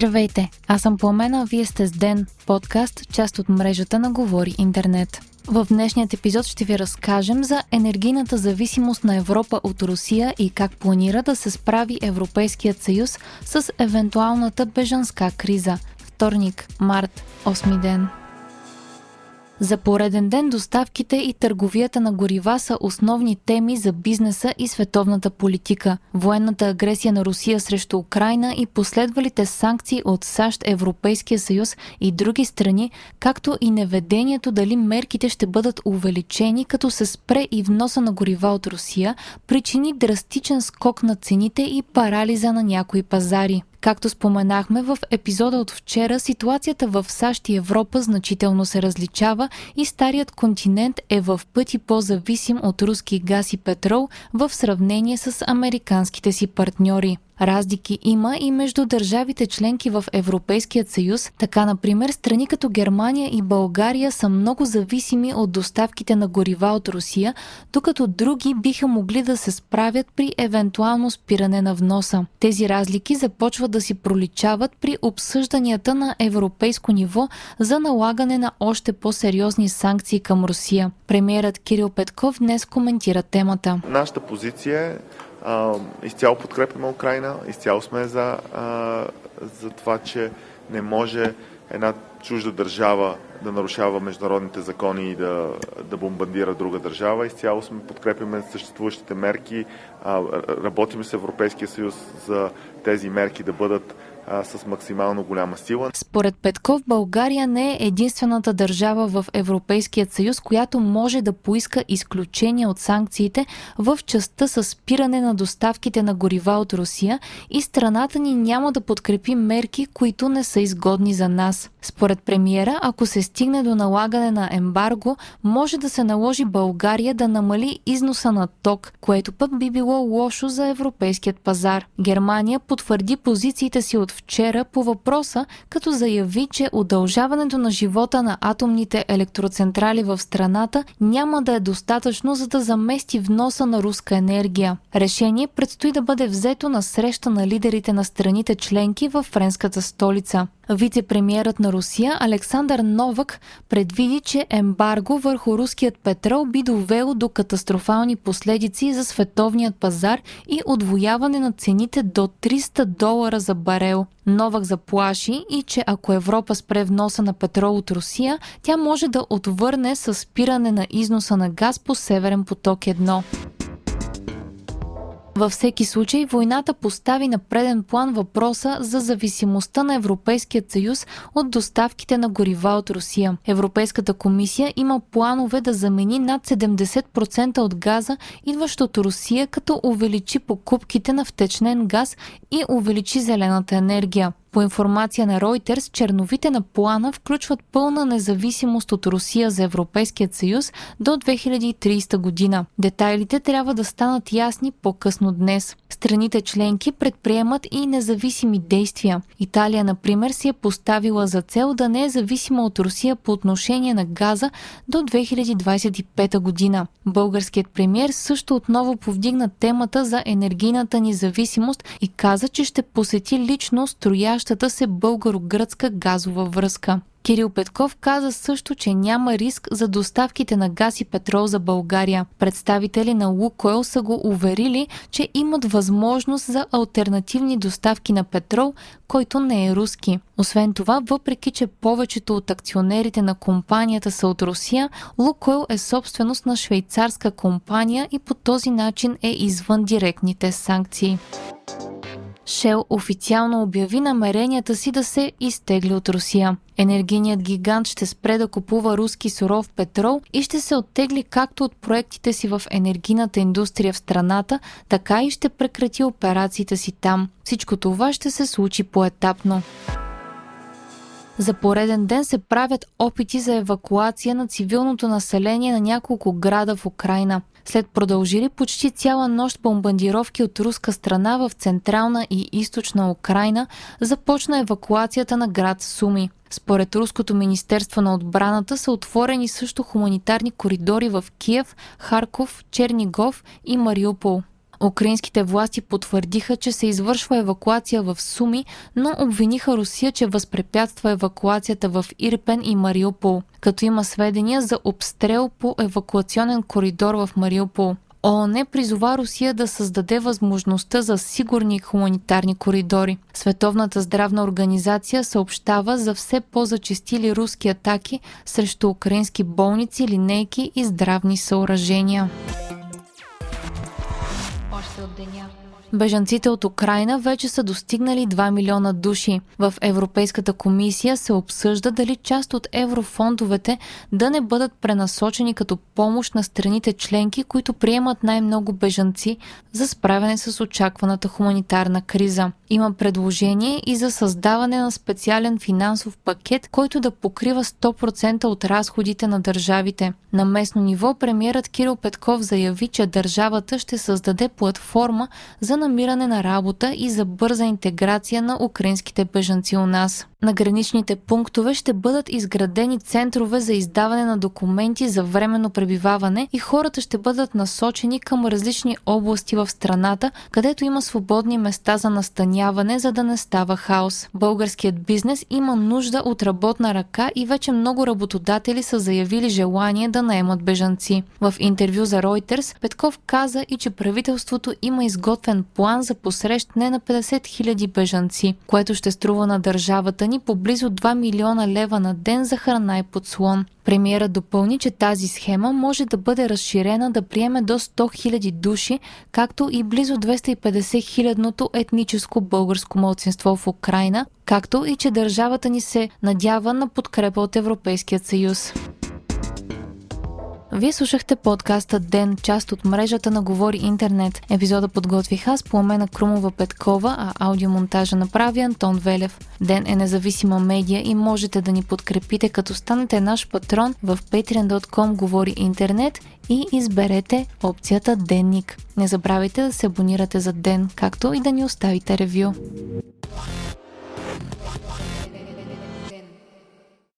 Здравейте, аз съм Пламена, вие сте с Ден, подкаст, част от мрежата на Говори Интернет. В днешният епизод ще ви разкажем за енергийната зависимост на Европа от Русия и как планира да се справи Европейският съюз с евентуалната бежанска криза. Вторник, март, 8 ден. За пореден ден доставките и търговията на горива са основни теми за бизнеса и световната политика. Военната агресия на Русия срещу Украина и последвалите санкции от САЩ, Европейския съюз и други страни, както и неведението дали мерките ще бъдат увеличени, като се спре и вноса на горива от Русия, причини драстичен скок на цените и парализа на някои пазари. Както споменахме в епизода от вчера, ситуацията в САЩ и Европа значително се различава и старият континент е в пъти по-зависим от руски газ и петрол в сравнение с американските си партньори. Разлики има и между държавите членки в Европейският съюз. Така, например, страни като Германия и България са много зависими от доставките на горива от Русия, докато други биха могли да се справят при евентуално спиране на вноса. Тези разлики започват да си проличават при обсъжданията на европейско ниво за налагане на още по-сериозни санкции към Русия. Премьерът Кирил Петков днес коментира темата. Нашата позиция е а, изцяло подкрепяме Украина, изцяло сме за, а, за това, че не може една чужда държава да нарушава международните закони и да, да бомбандира друга държава. Изцяло сме подкрепяме съществуващите мерки, а, работиме с Европейския съюз за тези мерки да бъдат с максимално голяма сила. Според Петков, България не е единствената държава в Европейският съюз, която може да поиска изключение от санкциите в частта с спиране на доставките на горива от Русия и страната ни няма да подкрепи мерки, които не са изгодни за нас. Според премиера, ако се стигне до налагане на ембарго, може да се наложи България да намали износа на ток, което пък би било лошо за европейският пазар. Германия потвърди позициите си от вчера по въпроса, като заяви, че удължаването на живота на атомните електроцентрали в страната няма да е достатъчно за да замести вноса на руска енергия. Решение предстои да бъде взето на среща на лидерите на страните членки в френската столица. Вице-премьерът на Русия Александър Новак предвиди, че ембарго върху руският петрол би довело до катастрофални последици за световният пазар и отвояване на цените до 300 долара за барел. Новак заплаши и че ако Европа спре вноса на петрол от Русия, тя може да отвърне с спиране на износа на газ по Северен поток 1. Във всеки случай, войната постави на преден план въпроса за зависимостта на Европейският съюз от доставките на горива от Русия. Европейската комисия има планове да замени над 70% от газа, идващ от Русия, като увеличи покупките на втечнен газ и увеличи зелената енергия. По информация на Reuters, черновите на плана включват пълна независимост от Русия за Европейският съюз до 2030 година. Детайлите трябва да станат ясни по-късно днес. Страните членки предприемат и независими действия. Италия, например, си е поставила за цел да не е зависима от Русия по отношение на газа до 2025 година. Българският премьер също отново повдигна темата за енергийната ни зависимост и каза, че ще посети лично строящата се българо-гръцка газова връзка. Кирил Петков каза също, че няма риск за доставките на газ и петрол за България. Представители на Лукойл са го уверили, че имат възможност за альтернативни доставки на петрол, който не е руски. Освен това, въпреки че повечето от акционерите на компанията са от Русия, Лукойл е собственост на швейцарска компания и по този начин е извън директните санкции. Шел официално обяви намеренията си да се изтегли от Русия. Енергийният гигант ще спре да купува руски суров петрол и ще се оттегли както от проектите си в енергийната индустрия в страната, така и ще прекрати операциите си там. Всичко това ще се случи поетапно. За пореден ден се правят опити за евакуация на цивилното население на няколко града в Украина. След продължили почти цяла нощ бомбардировки от руска страна в централна и източна Украина, започна евакуацията на град Суми. Според Руското министерство на отбраната са отворени също хуманитарни коридори в Киев, Харков, Чернигов и Мариупол. Украинските власти потвърдиха, че се извършва евакуация в Суми, но обвиниха Русия, че възпрепятства евакуацията в Ирпен и Мариупол, като има сведения за обстрел по евакуационен коридор в Мариупол. ООН призова Русия да създаде възможността за сигурни хуманитарни коридори. Световната здравна организация съобщава за все по-зачистили руски атаки срещу украински болници, линейки и здравни съоръжения. Още от деня. Бежанците от Украина вече са достигнали 2 милиона души. В Европейската комисия се обсъжда дали част от еврофондовете да не бъдат пренасочени като помощ на страните членки, които приемат най-много бежанци за справяне с очакваната хуманитарна криза. Има предложение и за създаване на специален финансов пакет, който да покрива 100% от разходите на държавите. На местно ниво премиерът Кирил Петков заяви, че държавата ще създаде платформа за намиране на работа и за бърза интеграция на украинските бежанци у нас. На граничните пунктове ще бъдат изградени центрове за издаване на документи за временно пребиваване и хората ще бъдат насочени към различни области в страната, където има свободни места за настаняване, за да не става хаос. Българският бизнес има нужда от работна ръка и вече много работодатели са заявили желание да наемат бежанци. В интервю за Reuters Петков каза и че правителството има изготвен план за посрещане на 50 000 бежанци, което ще струва на държавата ни по близо 2 милиона лева на ден за храна и подслон. Премиера допълни, че тази схема може да бъде разширена да приеме до 100 000 души, както и близо 250 хилядното етническо българско младсинство в Украина, както и че държавата ни се надява на подкрепа от Европейският съюз. Вие слушахте подкаста Ден, част от мрежата на Говори Интернет. Епизода подготвих аз, Пламена Крумова Петкова, а аудиомонтажа направи Антон Велев. Ден е независима медия и можете да ни подкрепите, като станете наш патрон в patreon.com Говори Интернет и изберете опцията Денник. Не забравяйте да се абонирате за Ден, както и да ни оставите ревю.